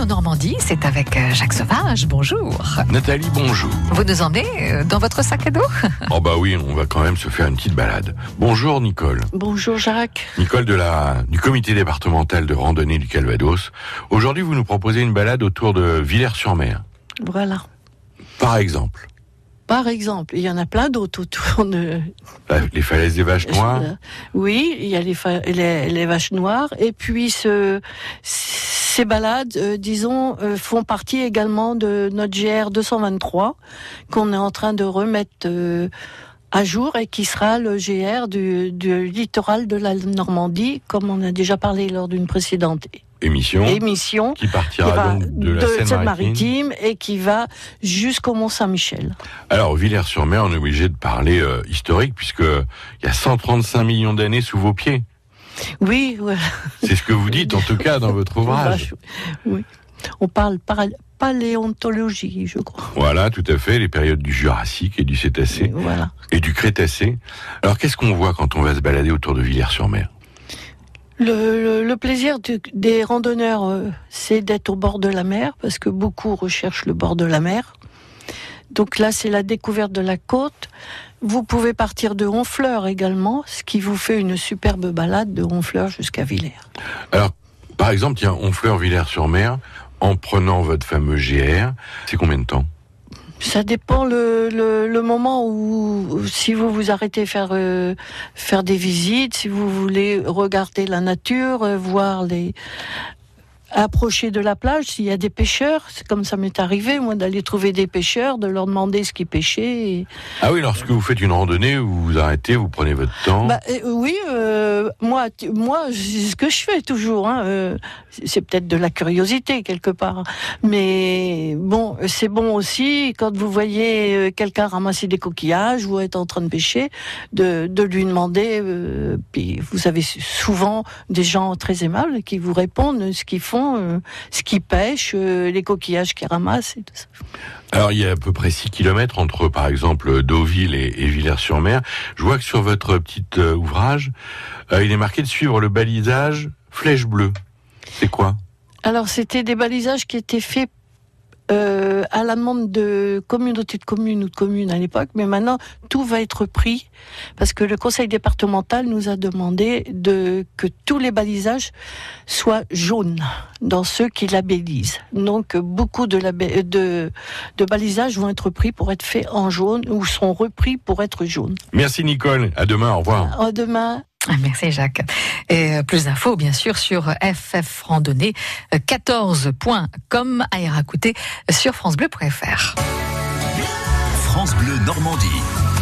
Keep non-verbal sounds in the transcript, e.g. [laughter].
en Normandie, c'est avec euh, Jacques Sauvage. Bonjour. Nathalie, bonjour. Vous nous emmenez euh, dans votre sac à dos? [laughs] Oh bah oui, on va quand même se faire une petite balade. Bonjour Nicole. Bonjour Jacques. Nicole de la du comité départemental de randonnée du Calvados. Aujourd'hui, vous nous proposez une balade autour de Villers-sur-Mer. Voilà. Par exemple, Par exemple, il y en a plein d'autres autour de. la- les falaises des Vaches Noires. Oui, il y a les, fa- les, les vaches noires. Et puis ce, ces balades, euh, disons, euh, font partie également de notre GR 223 qu'on est en train de remettre euh, à jour et qui sera le GR du, du littoral de la Normandie, comme on a déjà parlé lors d'une précédente Émission émission. qui qui partira va donc de la de Seine-Maritime. Et qui va jusqu'au Mont-Saint-Michel. Alors Villers-sur-Mer, on est obligé de parler euh, historique puisque il y a 135 millions d'années sous vos pieds. Oui, voilà. C'est ce que vous dites en tout cas dans votre ouvrage. Oui. On parle para- paléontologie, je crois. Voilà, tout à fait, les périodes du Jurassique et du Cétacé Voilà. et du Crétacé. Alors qu'est-ce qu'on voit quand on va se balader autour de Villers-sur-Mer? Le, le- le plaisir du- des randonneurs, euh, c'est d'être au bord de la mer, parce que beaucoup recherchent le bord de la mer. Donc là, c'est la découverte de la côte. Vous pouvez partir de Honfleur également, ce qui vous fait une superbe balade de Honfleur jusqu'à Villers. Alors, par exemple, tiens, Honfleur-Villers-sur-Mer, en prenant votre fameux GR, c'est combien de temps? Ça dépend le, le, le moment où, si vous vous arrêtez faire euh, faire des visites, si vous voulez regarder la nature, euh, voir les approcher de la plage, s'il y a des pêcheurs, c'est comme ça m'est arrivé moi d'aller trouver des pêcheurs, de leur demander ce qu'ils pêchaient. et- Ah oui, lorsque vous faites une randonnée, vous vous arrêtez, vous prenez votre temps. Bah, euh, oui, euh, moi, moi, c'est ce que je fais toujours. Hein, euh, c'est peut-être de la curiosité quelque part, mais bon, c'est bon aussi quand vous voyez quelqu'un ramasser des coquillages ou être en train de pêcher, de, de lui demander. puis vous avez souvent des gens très aimables qui vous répondent ce qu'ils font, euh, ce qu'ils pêchent, euh, les coquillages qu'ils ramassent et tout ça. Alors, il y a à peu près 6 kilomètres entre, par exemple, Deauville et, et Villers-sur-Mer. Je vois que sur votre petit euh, ouvrage, il est marqué de suivre le balisage flèche bleue. C'est quoi? Alors, c'était des balisages qui étaient faits euh, à la demande de communautés de communes ou de communes à l'époque, mais maintenant tout va être pris parce que le conseil départemental nous a demandé de que tous les balisages soient jaunes dans ceux qui labellisent. Donc beaucoup de, de, de balisages vont être pris pour être faits en jaune ou sont repris pour être jaunes. Merci Nicole. À demain. Au revoir. En demain, Merci Jacques. Et euh, plus d'infos bien sûr sur ffrandonnée14.com à écouter sur francebleu.fr. France Bleu Normandie.